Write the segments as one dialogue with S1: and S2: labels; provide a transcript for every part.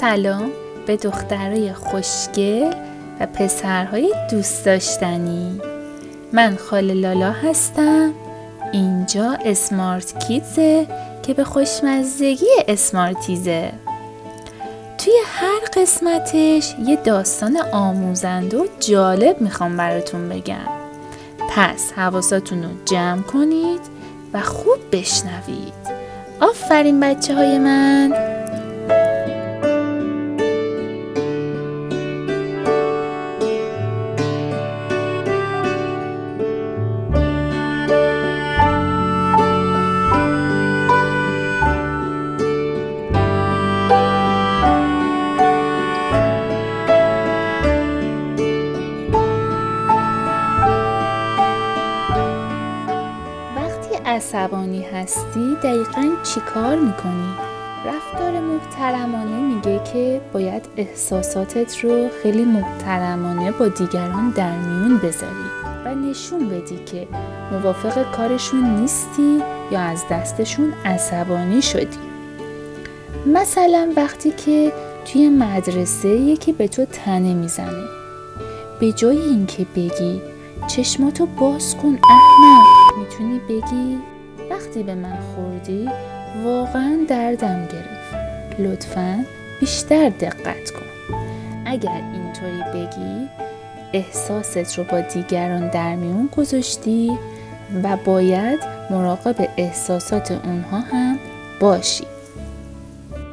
S1: سلام به دخترای خوشگل و پسرهای دوست داشتنی. من خاله لالا هستم. اینجا اسمارت کیتزه که به خوشمزدگی اسمارتیزه. توی هر قسمتش یه داستان آموزنده و جالب می‌خوام براتون بگم. پس حواساتون رو جمع کنید و خوب بشنوید. آفرین بچه های من. عصبانی هستی دقیقا چی کار می‌کنی؟ رفتار محترمانه میگه که باید احساساتت رو خیلی محترمانه با دیگران در میون بذاری و نشون بدی که موافق کارشون نیستی یا از دستشون عصبانی شدی مثلا وقتی که توی مدرسه یکی به تو تنه می‌زنه به جای اینکه بگی چشماتو باز کن احمق می‌تونی بگی وقتی به من خوردی واقعا دردم گرفت. لطفا بیشتر دقت کن. اگر اینطوری بگی احساست رو با دیگران در میون گذاشتی و باید مراقب احساسات اونها هم باشی.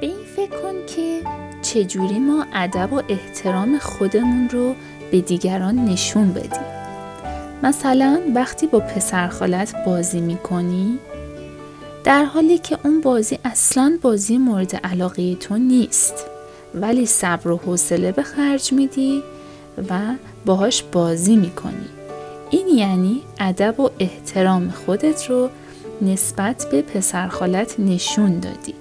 S1: به این فکر کن که چجوری ما ادب و احترام خودمون رو به دیگران نشون بدیم. مثلا وقتی با پسرخالت بازی می‌کنی در حالی که اون بازی اصلا بازی مورد علاقه تو نیست. ولی صبر و حوصله به خرج میدی و باهاش بازی می‌کنی. این یعنی ادب و احترام خودت رو نسبت به پسرخالت نشون دادی.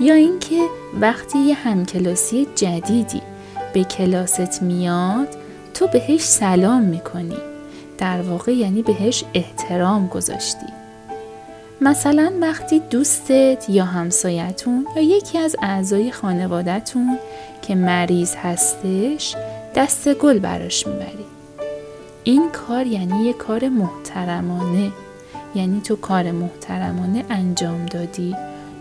S1: یا اینکه وقتی یه همکلاسی جدیدی به کلاست میاد تو بهش سلام می‌کنی. در واقع یعنی بهش احترام گذاشتی. مثلا وقتی دوستت یا همسایتون یا یکی از اعضای خانوادهتون که مریض هستش دست گل براش می‌بری. این کار یعنی یه کار محترمانه. یعنی تو کار محترمانه انجام دادی.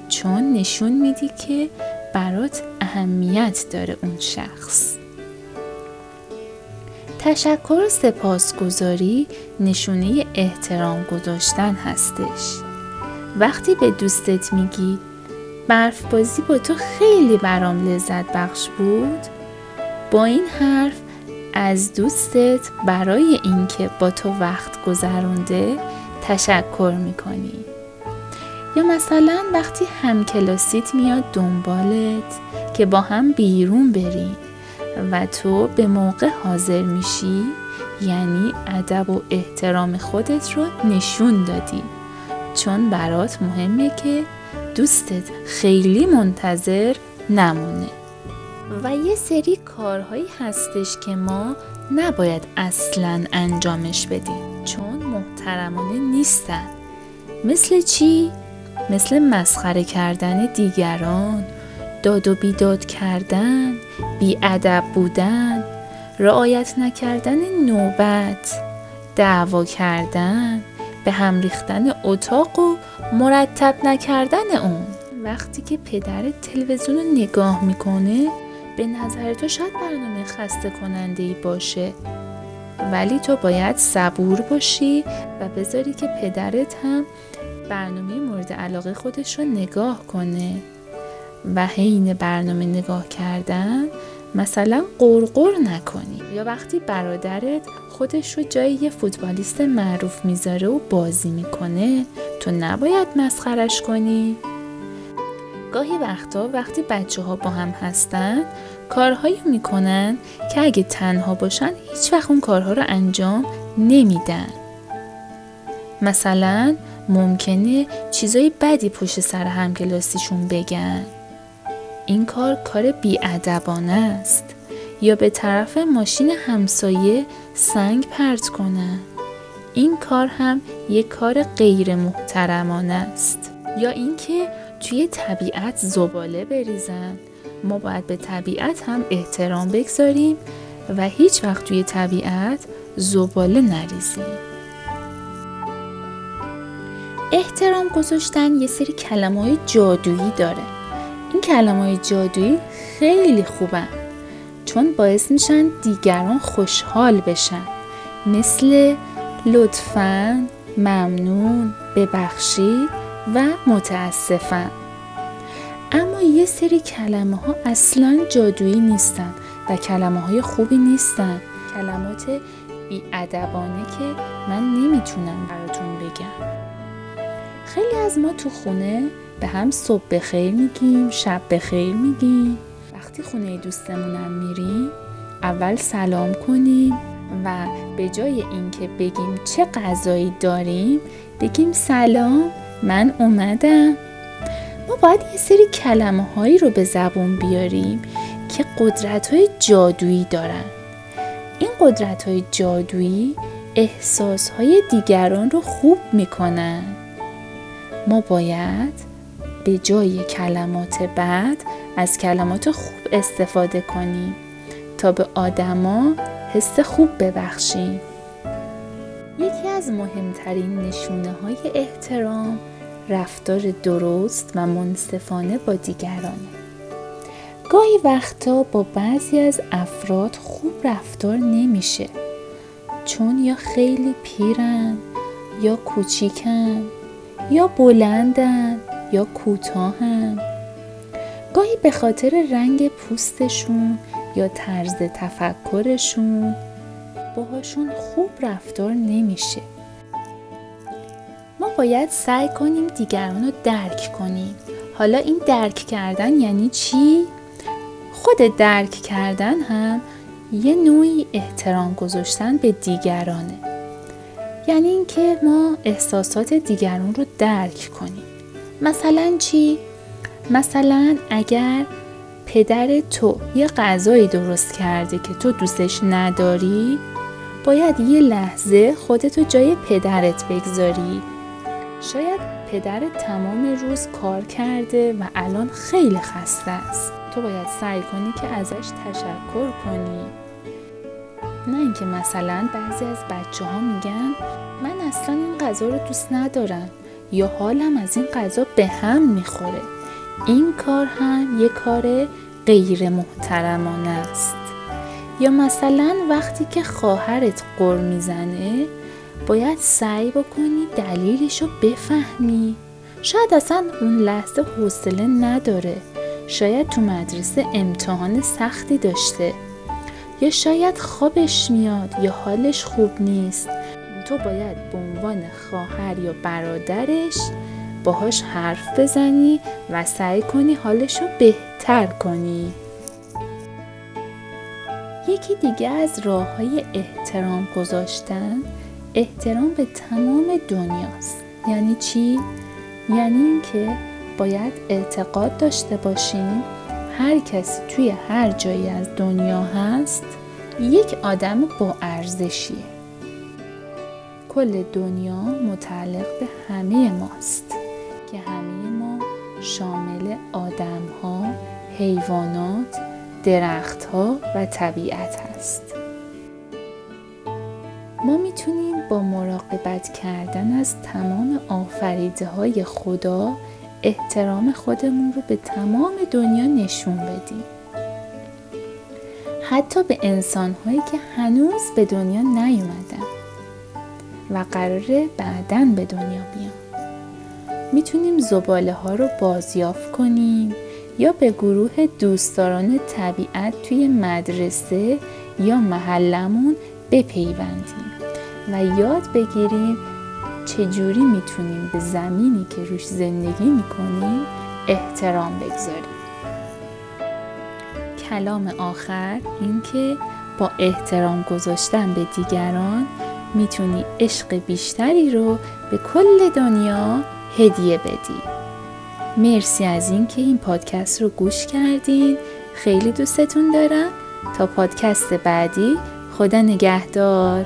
S1: چون نشون میدی که برات اهمیت داره اون شخص. تشکر و سپاسگزاری نشونه احترام گذاشتن هستش. وقتی به دوستت میگی برف بازی با تو خیلی برام لذت بخش بود با این حرف از دوستت برای اینکه با تو وقت گذرونده تشکر می‌کنی. یا مثلا وقتی هم کلاسیت میاد دنبالت که با هم بیرون بریم و تو به موقع حاضر میشی یعنی ادب و احترام خودت رو نشون دادی. چون برات مهمه که دوستت خیلی منتظر نمونه. و یه سری کارهایی هستش که ما نباید اصلا انجامش بدیم چون محترمانه نیستن. مثل چی؟ مثل مسخره کردن دیگران داد و بیداد کردن بیادب بودن رعایت نکردن نوبت دعوا کردن. به هم ریختن اتاق و مرتب نکردن اون. وقتی که پدرت تلویزیون نگاه می‌کنه به نظر تو شاید برنامه خسته کننده ای باشه. ولی تو باید صبور باشی و بذاری که پدرت هم برنامه مورد علاقه خودش رو نگاه کنه. و حین برنامه نگاه کردن مثلا قرقر نکنی. یا وقتی برادرت خودش رو جای یه فوتبالیست معروف می‌ذاره و بازی می‌کنه تو نباید مسخرش کنی. گاهی وقتا وقتی بچه ها با هم هستن کارهایی می‌کنن که اگه تنها باشن هیچ وقت اون کارها رو انجام نمیدن. مثلا ممکنه چیزای بدی پشت سر همکلاسیشون بگن. این کار کار بیادبانه است. یا به طرف ماشین همسایه سنگ پرت کنن این کار هم یک کار غیر محترمانه است. یا اینکه توی طبیعت زباله بریزن. ما باید به طبیعت هم احترام بگذاریم و هیچ وقت توی طبیعت زباله نریزیم. احترام گذاشتن یه سری کلمه های جادویی داره. این کلمه های جادویی خیلی خوبن چون باعث میشن دیگران خوشحال بشن. مثل لطفا ممنون ببخشید و متاسفم اما یه سری کلمه ها اصلا جادویی نیستن و کلمه های خوبی نیستن. کلمات بیادبانه که من نمی‌تونم براتون بگم. خیلی از ما تو خونه به هم صبح بخیر میگیم شب بخیر میگیم. وقتی خونه دوستمونم میریم اول سلام کنیم و به جای اینکه بگیم چه غذایی داریم بگیم سلام من اومدم. ما باید یه سری کلمه هایی رو به زبون بیاریم که قدرت های جادویی دارن. این قدرت های جادویی احساس های دیگران رو خوب می‌کنن. ما باید به جای کلمات بد از کلمات خوب استفاده کنیم تا به آدما حس خوب ببخشیم یکی از مهمترین نشونه های احترام رفتار درست و منصفانه با دیگرانه گاهی وقتا با بعضی از افراد خوب رفتار نمیشه. چون یا خیلی پیرن یا کوچیکن یا بلندن یا کوتاهن. گاهی به خاطر رنگ پوستشون یا طرز تفکرشون باهاشون خوب رفتار نمیشه. ما باید سعی کنیم دیگران رو درک کنیم. حالا این درک کردن یعنی چی؟ خود درک کردن هم یه نوعی احترام گذاشتن به دیگرانه. یعنی اینکه ما احساسات دیگران رو درک کنیم. مثلا چی؟ مثلا اگر پدر تو یه غذایی درست کرده که تو دوستش نداری باید یه لحظه خودتو جای پدرت بگذاری. شاید پدرت تمام روز کار کرده و الان خیلی خسته است. تو باید سعی کنی که ازش تشکر کنی. نه اینکه مثلا بعضی از بچه ها میگن من اصلا این غذا رو دوست ندارم. یا حالم از این غذا به هم می‌خوره. این کار هم یه کار غیر محترمانه است. یا مثلا وقتی که خواهرت قر می‌زنه باید سعی بکنی دلیلش رو بفهمی. شاید اصلا اون لحظه حوصله نداره. شاید تو مدرسه امتحان سختی داشته. یا شاید خوابش میاد یا حالش خوب نیست. تو باید به عنوان خواهر یا برادرش باهاش حرف بزنی و سعی کنی حالش رو بهتر کنی. یکی دیگه از راه های احترام گذاشتن احترام به تمام دنیاست. یعنی چی؟ یعنی اینکه باید اعتقاد داشته باشیم هر کسی توی هر جایی از دنیا هست یک آدم با ارزشیه. کل دنیا متعلق به همه ماست که همه ما شامل آدم ها، حیوانات، درخت ها و طبیعت هست. ما می‌تونیم با مراقبت کردن از تمام آفریده های خدا احترام خودمون رو به تمام دنیا نشون بدیم. حتی به انسان هایی که هنوز به دنیا نیومدن. و قراره بعدا به دنیا بیان می‌تونیم زباله ها رو بازیافت کنیم یا به گروه دوستداران طبیعت توی مدرسه یا محلمون بپیوندیم و یاد بگیریم چجوری می‌تونیم به زمینی که روش زندگی می‌کنیم احترام بگذاریم. کلام آخر این که با احترام گذاشتن به دیگران می‌تونی عشق بیشتری رو به کل دنیا هدیه بدی. مرسی از اینکه این پادکست رو گوش کردین. خیلی دوستتون دارم. تا پادکست بعدی خدا نگهدار.